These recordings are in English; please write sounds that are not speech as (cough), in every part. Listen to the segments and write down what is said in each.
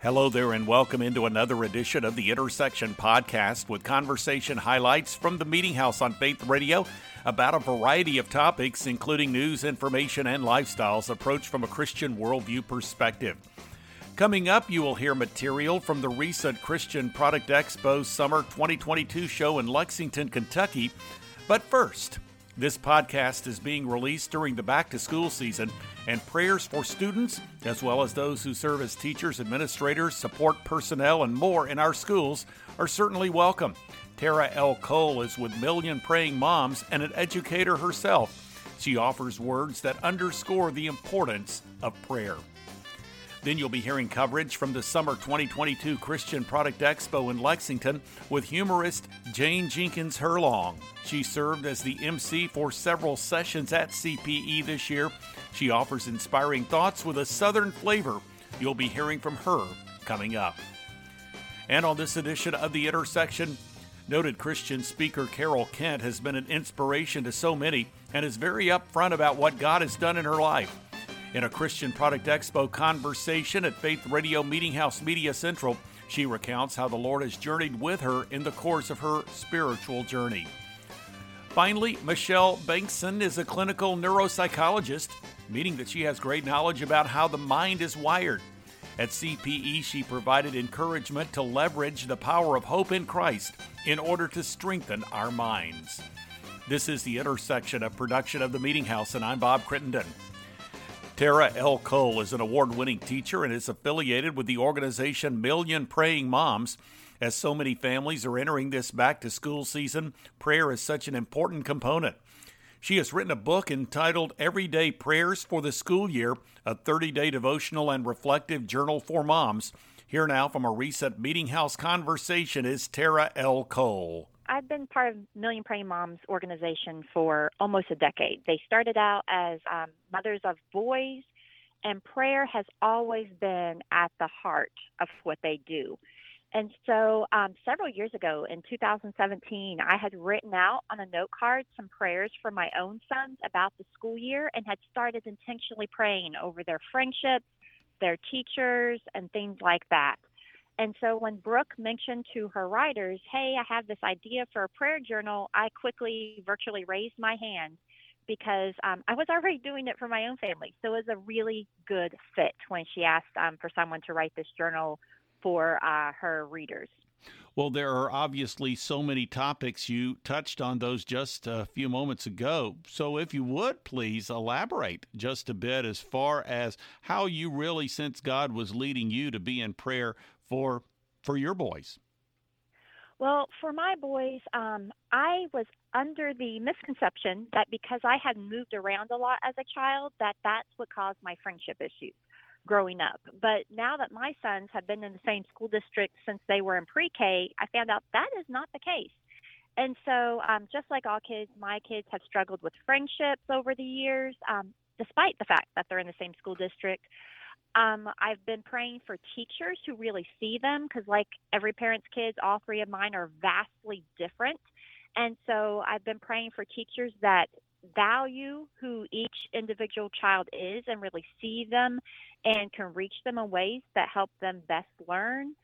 Hello there, and welcome into another edition of the Intersection Podcast with conversation highlights from the Meeting House on Faith Radio about a variety of topics, including news, information, and lifestyles approached from a Christian worldview perspective. Coming up, you will hear material from the recent Christian Product Expo Summer 2022 show in Lexington, Kentucky. But first, this podcast is being released during the back to school season, and prayers for students, as well as those who serve as teachers, administrators, support personnel, and more in our schools, are certainly welcome. Tara L. Cole is with Million Praying Moms and an educator herself. She offers words that underscore the importance of prayer. Then you'll be hearing coverage from the Summer 2022 Christian Product Expo in Lexington with humorist Jane Jenkins Herlong. She served as the MC for several sessions at CPE this year. She offers inspiring thoughts with a southern flavor. You'll be hearing from her coming up. And on this edition of The Intersection, Noted Christian speaker Carol Kent has been an inspiration to so many and is very upfront about what God has done in her life. In a Christian Product Expo conversation at Faith Radio Meeting House Media Central, she recounts how the Lord has journeyed with her in the course of her spiritual journey. Finally, Michelle Bengtson is a clinical neuropsychologist, meaning that she has great knowledge about how the mind is wired. At CPE, she provided encouragement to leverage the power of hope in Christ in order to strengthen our minds. This is the intersection of production of the Meeting House, and I'm Bob Crittenden. Tara L. Cole is an award winning teacher and is affiliated with the organization Million Praying Moms. As so many families are entering this back to school season, prayer is such an important component. She has written a book entitled Everyday Prayers for the School Year, a 30 day devotional and reflective journal for moms. Here now from a recent Meeting House conversation is Tara L. Cole. I've been part of Million Praying Moms organization for almost a decade. They started out as um, mothers of boys, and prayer has always been at the heart of what they do. And so, um, several years ago in 2017, I had written out on a note card some prayers for my own sons about the school year and had started intentionally praying over their friendships, their teachers, and things like that. And so when Brooke mentioned to her writers, hey, I have this idea for a prayer journal, I quickly virtually raised my hand because um, I was already doing it for my own family. So it was a really good fit when she asked um, for someone to write this journal for uh, her readers. Well, there are obviously so many topics. You touched on those just a few moments ago. So, if you would please elaborate just a bit as far as how you really sense God was leading you to be in prayer for for your boys? Well, for my boys, um, I was under the misconception that because I had moved around a lot as a child, that that's what caused my friendship issues growing up. But now that my sons have been in the same school district since they were in pre-K, I found out that is not the case. And so, um, just like all kids, my kids have struggled with friendships over the years, um, despite the fact that they're in the same school district. Um, I've been praying for teachers who really see them because, like every parent's kids, all three of mine are vastly different. And so I've been praying for teachers that value who each individual child is and really see them and can reach them in ways that help them best learn.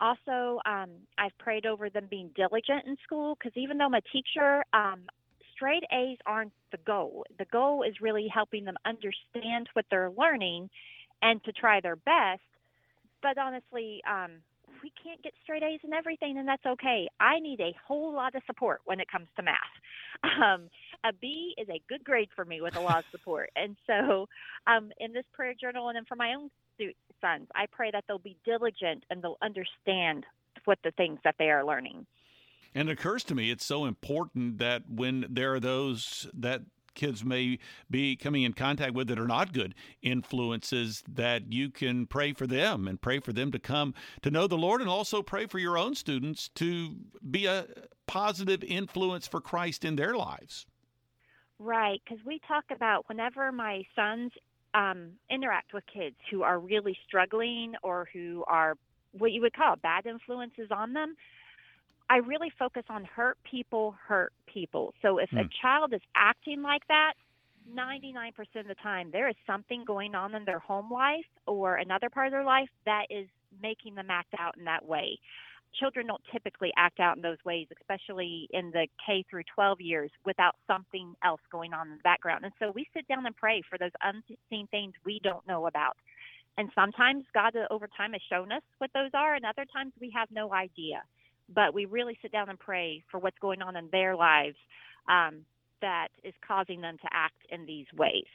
Also, um, I've prayed over them being diligent in school because even though I'm a teacher, um, straight A's aren't the goal. The goal is really helping them understand what they're learning and to try their best. But honestly, um, we can't get straight A's in everything, and that's okay. I need a whole lot of support when it comes to math. (laughs) Um, a B is a good grade for me with a lot of support. (laughs) And so, um, in this prayer journal, and then for my own sons, I pray that they'll be diligent and they'll understand what the things that they are learning. And it occurs to me it's so important that when there are those that kids may be coming in contact with that are not good influences that you can pray for them and pray for them to come to know the Lord and also pray for your own students to be a positive influence for Christ in their lives. Right, because we talk about whenever my sons um, interact with kids who are really struggling or who are what you would call bad influences on them, I really focus on hurt people, hurt people. So if a hmm. child is acting like that, 99% of the time there is something going on in their home life or another part of their life that is making them act out in that way. Children don't typically act out in those ways, especially in the K through 12 years, without something else going on in the background. And so we sit down and pray for those unseen things we don't know about. And sometimes God, uh, over time, has shown us what those are, and other times we have no idea. But we really sit down and pray for what's going on in their lives um, that is causing them to act in these ways.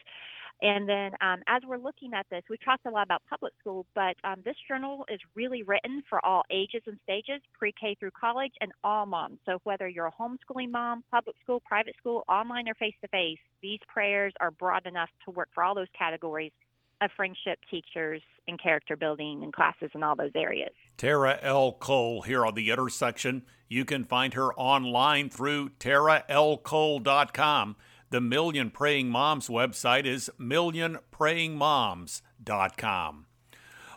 And then um, as we're looking at this, we've talked a lot about public school, but um, this journal is really written for all ages and stages, pre K through college, and all moms. So whether you're a homeschooling mom, public school, private school, online, or face to face, these prayers are broad enough to work for all those categories of friendship, teachers, and character building and classes in all those areas. Tara L. Cole here on the intersection. You can find her online through taralcole.com. The Million Praying Moms website is millionprayingmoms.com.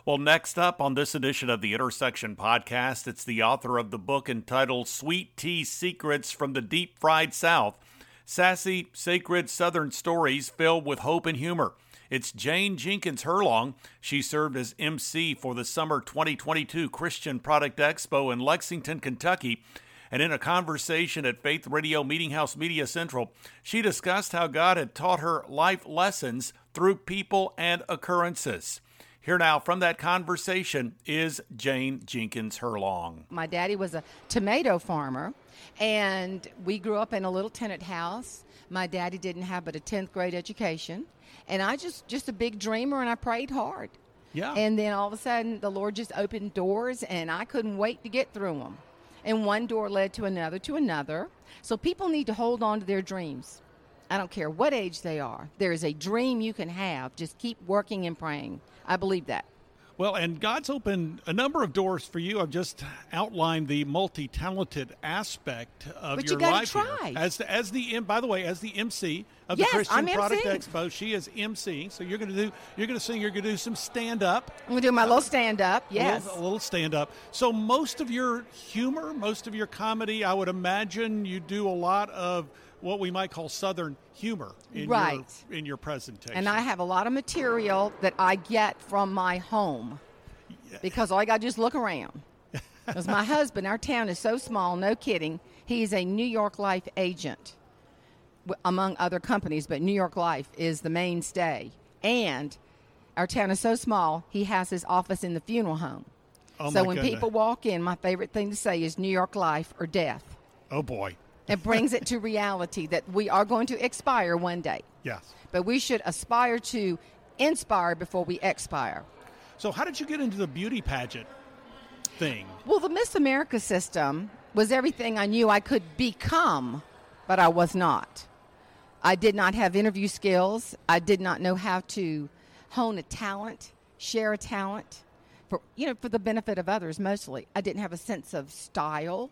Well, next up on this edition of the Intersection podcast, it's the author of the book entitled Sweet Tea Secrets from the Deep Fried South Sassy, Sacred Southern Stories Filled with Hope and Humor. It's Jane Jenkins Herlong. She served as MC for the summer 2022 Christian Product Expo in Lexington, Kentucky and in a conversation at Faith Radio Meeting House Media Central, she discussed how God had taught her life lessons through people and occurrences. Here now from that conversation is Jane Jenkins Herlong. My daddy was a tomato farmer, and we grew up in a little tenant house. My daddy didn't have but a 10th grade education, and I just just a big dreamer and I prayed hard. Yeah. And then all of a sudden the Lord just opened doors and I couldn't wait to get through them and one door led to another to another. So people need to hold on to their dreams. I don't care what age they are. There is a dream you can have. Just keep working and praying. I believe that. Well, and God's opened a number of doors for you. I've just outlined the multi-talented aspect of but your you life try. As the, as the by the way, as the MC of Yes, the Christian I'm Product emceeing. Expo, she is MC. So you're going to do you're going to sing. You're going to do some stand up. I'm going to do my little stand up. Yes. A little, a little stand up. So most of your humor, most of your comedy, I would imagine you do a lot of what we might call Southern humor in Right. your in your presentation. And I have a lot of material that I get from my home because all I got to do is look around. (laughs) Because my husband, our town is so small, no kidding. He is a New York Life agent, among other companies, but New York Life is the mainstay. And our town is so small, he has his office in the funeral home. Oh, so when goodness. people walk in, my favorite thing to say is New York Life or death. oh boy, It brings it to reality that we are going to expire one day yes. but we should aspire to inspire before we expire. So how did you get into the beauty pageant thing? Well, the Miss America system was everything I knew I could become, but I was not. I did not have interview skills. I did not know how to hone a talent, share a talent for you know for the benefit of others mostly. I didn't have a sense of style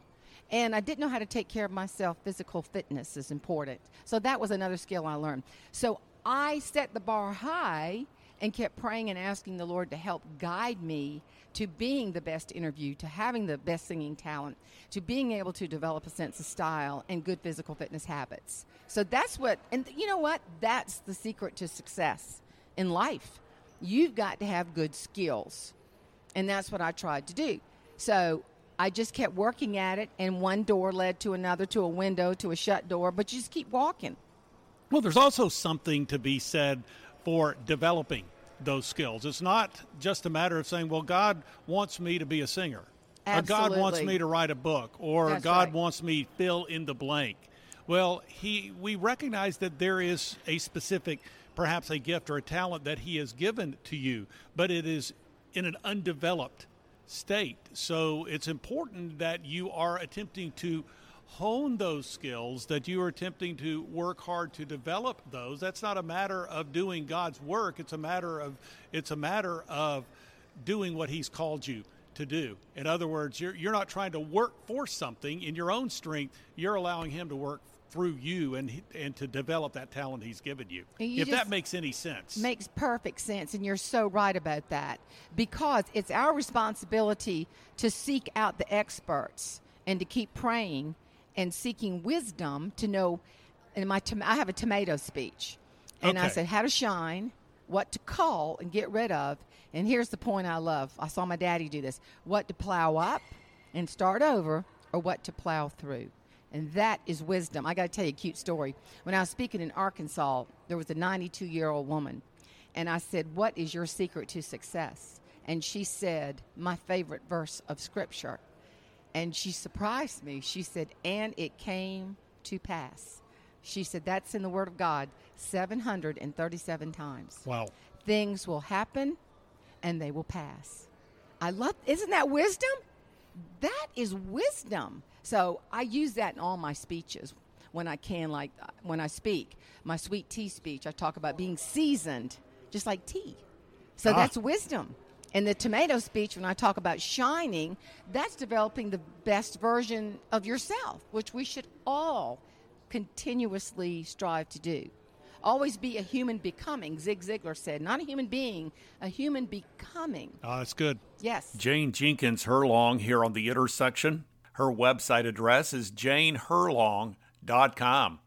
and I didn't know how to take care of myself. Physical fitness is important. So that was another skill I learned. So I set the bar high and kept praying and asking the Lord to help guide me to being the best interview, to having the best singing talent, to being able to develop a sense of style and good physical fitness habits. So that's what, and you know what? That's the secret to success in life. You've got to have good skills. And that's what I tried to do. So I just kept working at it, and one door led to another, to a window, to a shut door, but you just keep walking. Well, there's also something to be said for developing those skills. It's not just a matter of saying, well, God wants me to be a singer, or God wants me to write a book, or That's God right. wants me fill in the blank. Well, he we recognize that there is a specific, perhaps a gift or a talent that He has given to you, but it is in an undeveloped state. So it's important that you are attempting to hone those skills, that you are attempting to work hard to develop those. That's not a matter of doing God's work. It's a matter of it's a matter of doing what He's called you to do. In other words, you're you're not trying to work for something in your own strength. You're allowing Him to work through you and and to develop that talent He's given you. You if that makes any sense. Makes perfect sense, and you're so right about that because it's our responsibility to seek out the experts and to keep praying and seeking wisdom to know. And my tom- I have a tomato speech, and I said how to shine, what to call and get rid of, And here's the point I love. I saw my daddy do this. What to plow up and start over, or what to plow through. And that is wisdom. I got to tell you a cute story. When I was speaking in Arkansas, there was a 92 year old woman. And I said, What is your secret to success? And she said, My favorite verse of scripture. And she surprised me. She said, And it came to pass. She said, That's in the Word of God 737 times. Wow. Things will happen and they will pass. I love, isn't that wisdom? That is wisdom. So I use that in all my speeches when I can, like when I speak. My sweet tea speech, I talk about being seasoned, just like tea. So Ah. that's wisdom. And the tomato speech, when I talk about shining, that's developing the best version of yourself, which we should all continuously strive to do. Always be a human becoming, Zig Ziglar said. Not a human being, a human becoming. Oh, that's good. Yes. Jane Jenkins Herlong here on the intersection. Her website address is janeherlong.com.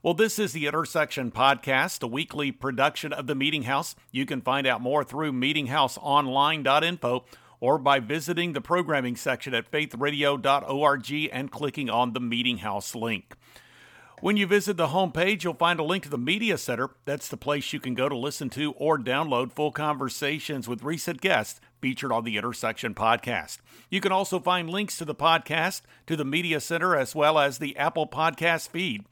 Well, this is the Intersection Podcast, a weekly production of the Meeting House. You can find out more through meetinghouseonline.info or by visiting the programming section at faithradio.org and clicking on the Meeting House link. When you visit the homepage, you'll find a link to the Media Center. That's the place you can go to listen to or download full conversations with recent guests featured on the Intersection podcast. You can also find links to the podcast, to the Media Center, as well as the Apple Podcast feed.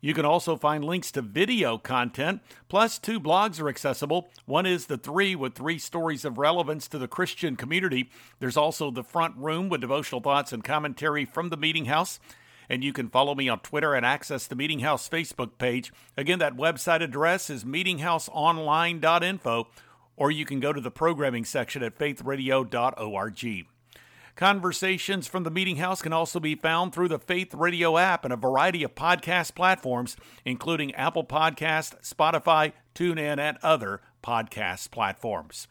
You can also find links to video content, plus two blogs are accessible. One is The Three with three stories of relevance to the Christian community. There's also The Front Room with devotional thoughts and commentary from the Meeting House. And you can follow me on Twitter and access the Meeting House Facebook page. Again, that website address is meetinghouseonline.info, or you can go to the programming section at faithradio.org. Conversations from the Meeting House can also be found through the Faith Radio app and a variety of podcast platforms, including Apple Podcast, Spotify, TuneIn, and other podcast platforms.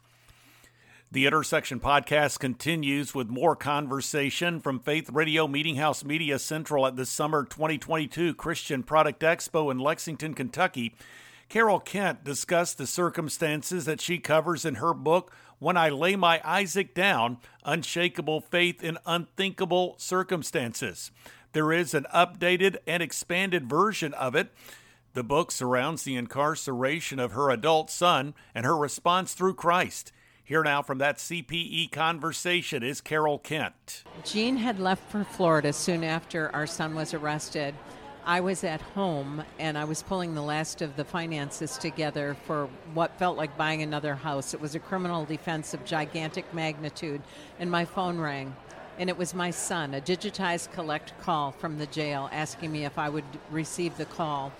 The Intersection podcast continues with more conversation from Faith Radio Meeting House Media Central at the Summer 2022 Christian Product Expo in Lexington, Kentucky. Carol Kent discussed the circumstances that she covers in her book, When I Lay My Isaac Down Unshakable Faith in Unthinkable Circumstances. There is an updated and expanded version of it. The book surrounds the incarceration of her adult son and her response through Christ. Here now from that CPE conversation is Carol Kent. Gene had left for Florida soon after our son was arrested. I was at home and I was pulling the last of the finances together for what felt like buying another house. It was a criminal defense of gigantic magnitude, and my phone rang. And it was my son, a digitized collect call from the jail, asking me if I would receive the call.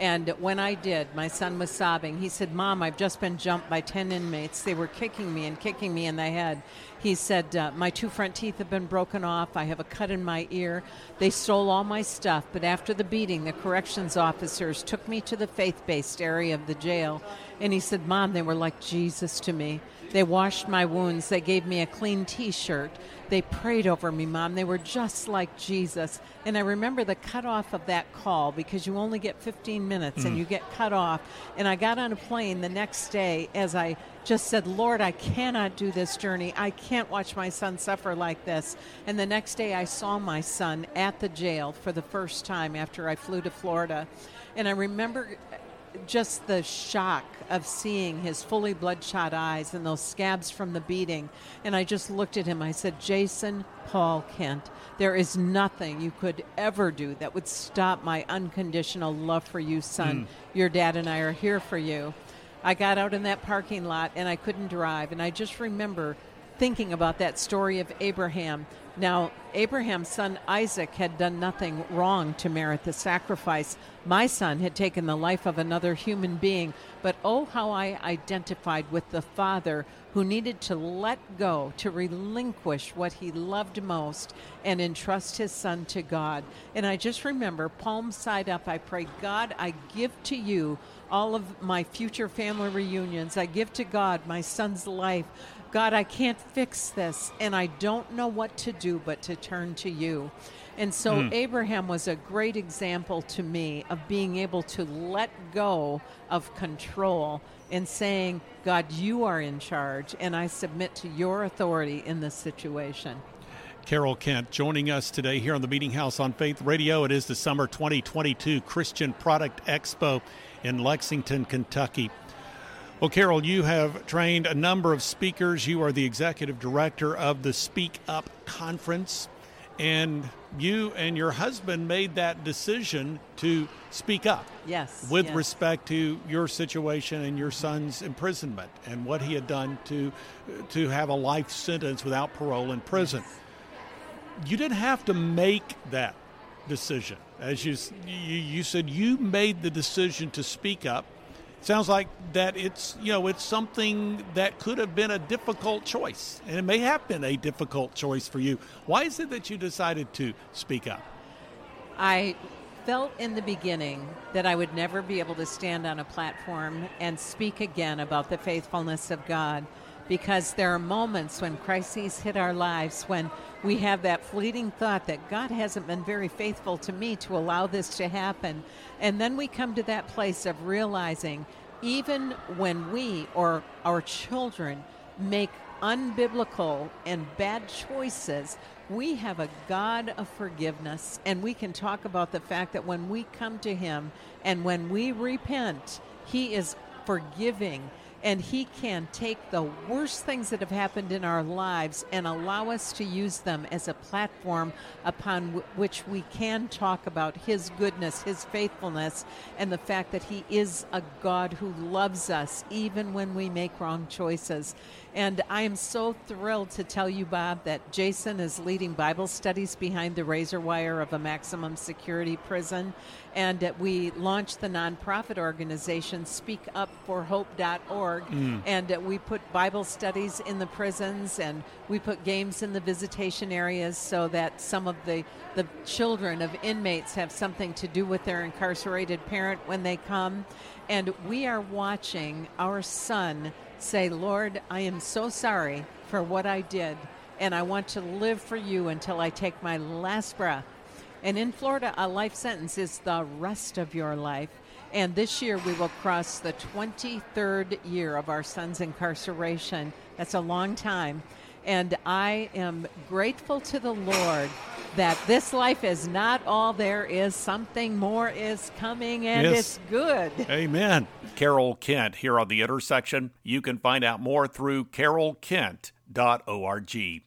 And when I did, my son was sobbing. He said, Mom, I've just been jumped by 10 inmates. They were kicking me and kicking me in the head. He said, uh, My two front teeth have been broken off. I have a cut in my ear. They stole all my stuff. But after the beating, the corrections officers took me to the faith based area of the jail. And he said, Mom, they were like Jesus to me. They washed my wounds. They gave me a clean t shirt. They prayed over me, Mom. They were just like Jesus. And I remember the cutoff of that call because you only get 15 minutes and mm. you get cut off. And I got on a plane the next day as I just said, Lord, I cannot do this journey. I can't watch my son suffer like this. And the next day I saw my son at the jail for the first time after I flew to Florida. And I remember just the shock of seeing his fully bloodshot eyes and those scabs from the beating. And I just looked at him. I said, Jason Paul Kent, there is nothing you could ever do that would stop my unconditional love for you, son. Mm. Your dad and I are here for you. I got out in that parking lot and I couldn't drive. And I just remember thinking about that story of Abraham. Now, Abraham's son Isaac had done nothing wrong to merit the sacrifice. My son had taken the life of another human being, but oh, how I identified with the father who needed to let go, to relinquish what he loved most, and entrust his son to God. And I just remember, palm side up, I prayed, God, I give to you all of my future family reunions. I give to God my son's life. God, I can't fix this, and I don't know what to do but to turn to you. And so hmm. Abraham was a great example to me of being able to let go of control and saying, God, you are in charge, and I submit to your authority in this situation. Carol Kent joining us today here on the Meeting House on Faith Radio. It is the summer 2022 Christian Product Expo in Lexington, Kentucky. Well, Carol, you have trained a number of speakers. You are the executive director of the Speak Up Conference, and you and your husband made that decision to speak up. Yes. With yes. respect to your situation and your son's imprisonment and what he had done to to have a life sentence without parole in prison. Yes you didn't have to make that decision. As you, you, you said, you made the decision to speak up. Sounds like that it's you know it's something that could have been a difficult choice, and it may have been a difficult choice for you. Why is it that you decided to speak up? I felt in the beginning that I would never be able to stand on a platform and speak again about the faithfulness of God because there are moments when crises hit our lives when we have that fleeting thought that God hasn't been very faithful to me to allow this to happen. And then we come to that place of realizing even when we or our children make unbiblical and bad choices, we have a God of forgiveness. And we can talk about the fact that when we come to Him and when we repent, He is forgiving and He can take the worst things that have happened in our lives and allow us to use them as a platform upon w- which we can talk about His goodness, His faithfulness, and the fact that He is a God who loves us even when we make wrong choices. And I am so thrilled to tell you, Bob, that Jason is leading Bible studies behind the razor wire of a maximum security prison. And we launched the nonprofit organization speakupforhope.org. Mm. And we put Bible studies in the prisons and we put games in the visitation areas so that some of the, the children of inmates have something to do with their incarcerated parent when they come. And we are watching our son say, Lord, I am so sorry for what I did, and I want to live for you until I take my last breath. And in Florida, a life sentence is the rest of your life. And this year, we will cross the 23rd year of our son's incarceration. That's a long time. And I am grateful to the Lord that this life is not all there is. Something more is coming, and yes. it's good. Amen. Carol Kent here on The Intersection. You can find out more through carolkent.org.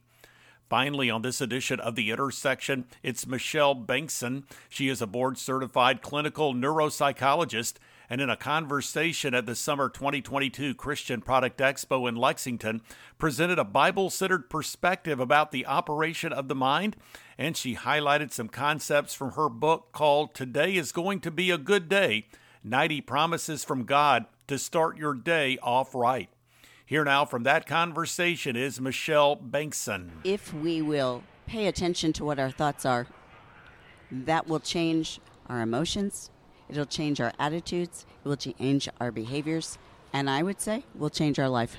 Finally, on this edition of The Intersection, it's Michelle Bengtson. She is a board certified clinical neuropsychologist and in a conversation at the summer 2022 Christian Product Expo in Lexington, presented a Bible centered perspective about the operation of the mind, and she highlighted some concepts from her book called Today is Going to Be a Good Day 90 Promises from God to Start Your Day Off Right. Here now from that conversation is Michelle Bengtson. If we will pay attention to what our thoughts are, that will change our emotions, It'll change our attitudes, it will change our behaviors, and I would say will change our life.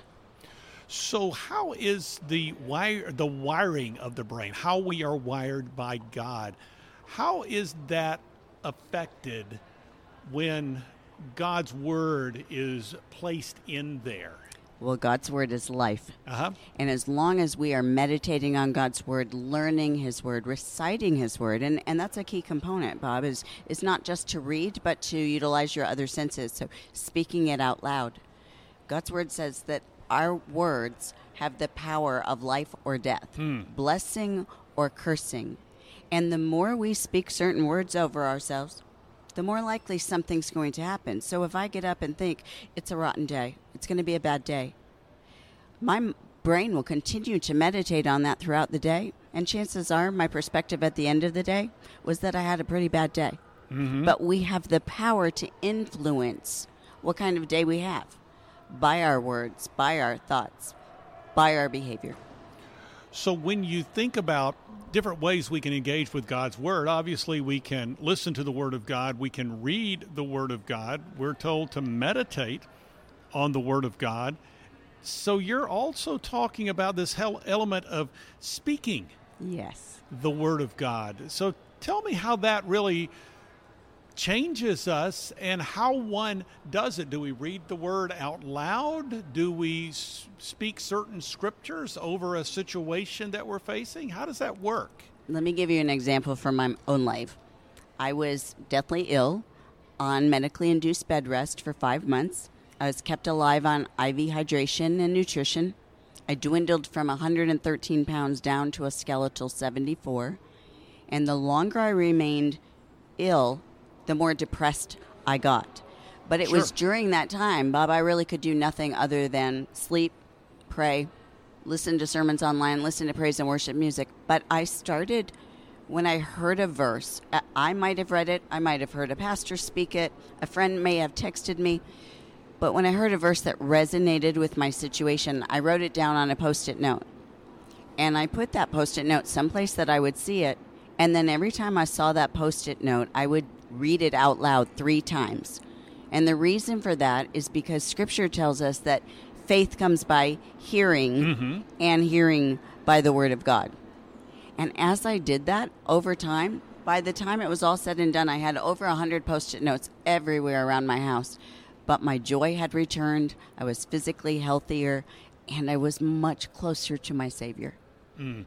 So, how is the wire, the wiring of the brain, how we are wired by God, how is that affected when God's word is placed in there? Well, God's word is life. Uh-huh. And as long as we are meditating on God's word, learning his word, reciting his word, and, and that's a key component, Bob, is, is not just to read, but to utilize your other senses. So speaking it out loud. God's word says that our words have the power of life or death, hmm. blessing or cursing. And the more we speak certain words over ourselves, the more likely something's going to happen. So if I get up and think it's a rotten day, it's going to be a bad day, my brain will continue to meditate on that throughout the day. And chances are, my perspective at the end of the day was that I had a pretty bad day. Mm-hmm. But we have the power to influence what kind of day we have by our words, by our thoughts, by our behavior. So when you think about different ways we can engage with God's Word. Obviously, we can listen to the Word of God, we can read the Word of God. We're told to meditate on the Word of God. So, you're also talking about this hell element of speaking yes the Word of God. So, tell me how that really changes us and how one does it. Do we read the word out loud? Do we speak certain scriptures over a situation that we're facing? How does that work? Let me give you an example from my own life. I was deathly ill on medically induced bed rest for five months. I was kept alive on IV hydration and nutrition. I dwindled from 113 pounds down to a skeletal 74. And the longer I remained ill, the more depressed I got. But it sure. was during that time, Bob, I really could do nothing other than sleep, pray, listen to sermons online, listen to praise and worship music. But I started when I heard a verse. Uh, I might have read it, I might have heard a pastor speak it, a friend may have texted me. But when I heard a verse that resonated with my situation, I wrote it down on a post it note. And I put that post it note someplace that I would see it. And then every time I saw that post it note, I would read it out loud three times. And the reason for that is because scripture tells us that faith comes by hearing mm-hmm. and hearing by the word of God. And as I did that over time, by the time it was all said and done, I had over 100 post it notes everywhere around my house. But my joy had returned, I was physically healthier, and I was much closer to my Savior. Mm.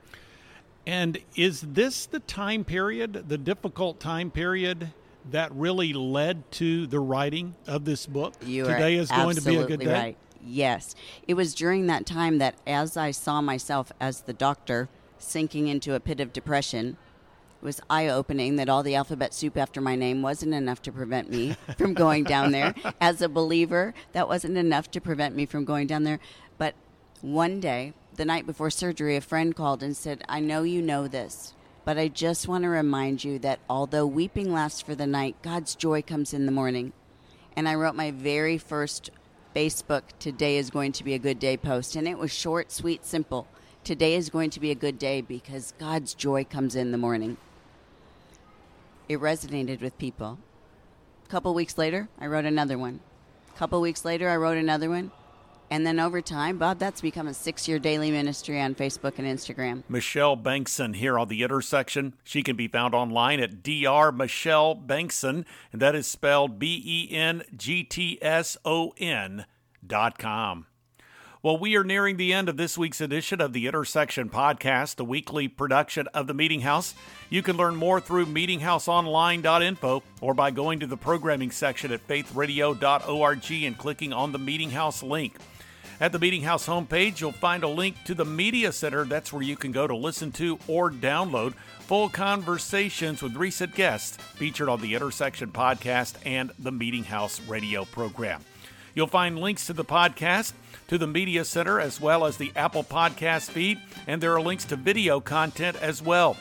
And is this the time period, the difficult time period that really led to the writing of this book. You Today is going to be a good day. Right. Yes. It was during that time that as I saw myself as the doctor sinking into a pit of depression, it was eye opening that all the alphabet soup after my name wasn't enough to prevent me (laughs) from going down there. As a believer, that wasn't enough to prevent me from going down there. But one day, the night before surgery, a friend called and said, I know you know this. But I just want to remind you that although weeping lasts for the night, God's joy comes in the morning. And I wrote my very first Facebook, Today is going to be a good day post. And it was short, sweet, simple. Today is going to be a good day because God's joy comes in the morning. It resonated with people. A couple weeks later, I wrote another one. A couple weeks later, I wrote another one. And then over time, Bob, that's become a six year daily ministry on Facebook and Instagram. Michelle Bengtson here on the intersection. She can be found online at Dr. Michelle Bengtson, and that is spelled B E N G T S O N dot com. Well, we are nearing the end of this week's edition of the Intersection Podcast, the weekly production of the Meeting House. You can learn more through meetinghouseonline.info or by going to the programming section at faithradio.org and clicking on the Meeting House link. At the Meeting House homepage, you'll find a link to the Media Center. That's where you can go to listen to or download full conversations with recent guests featured on the Intersection podcast and the Meeting House radio program. You'll find links to the podcast, to the Media Center, as well as the Apple Podcast feed, and there are links to video content as well.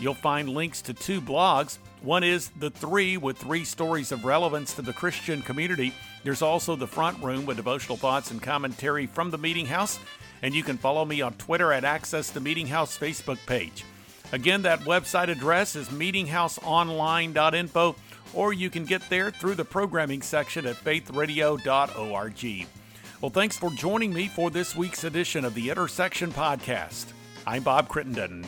You'll find links to two blogs. One is The Three, with three stories of relevance to the Christian community there's also the front room with devotional thoughts and commentary from the Meeting House, and you can follow me on Twitter at Access the Meeting House Facebook page. Again, that website address is meetinghouseonline.info, or you can get there through the programming section at faithradio.org. Well, thanks for joining me for this week's edition of the Intersection Podcast. I'm Bob Crittenden.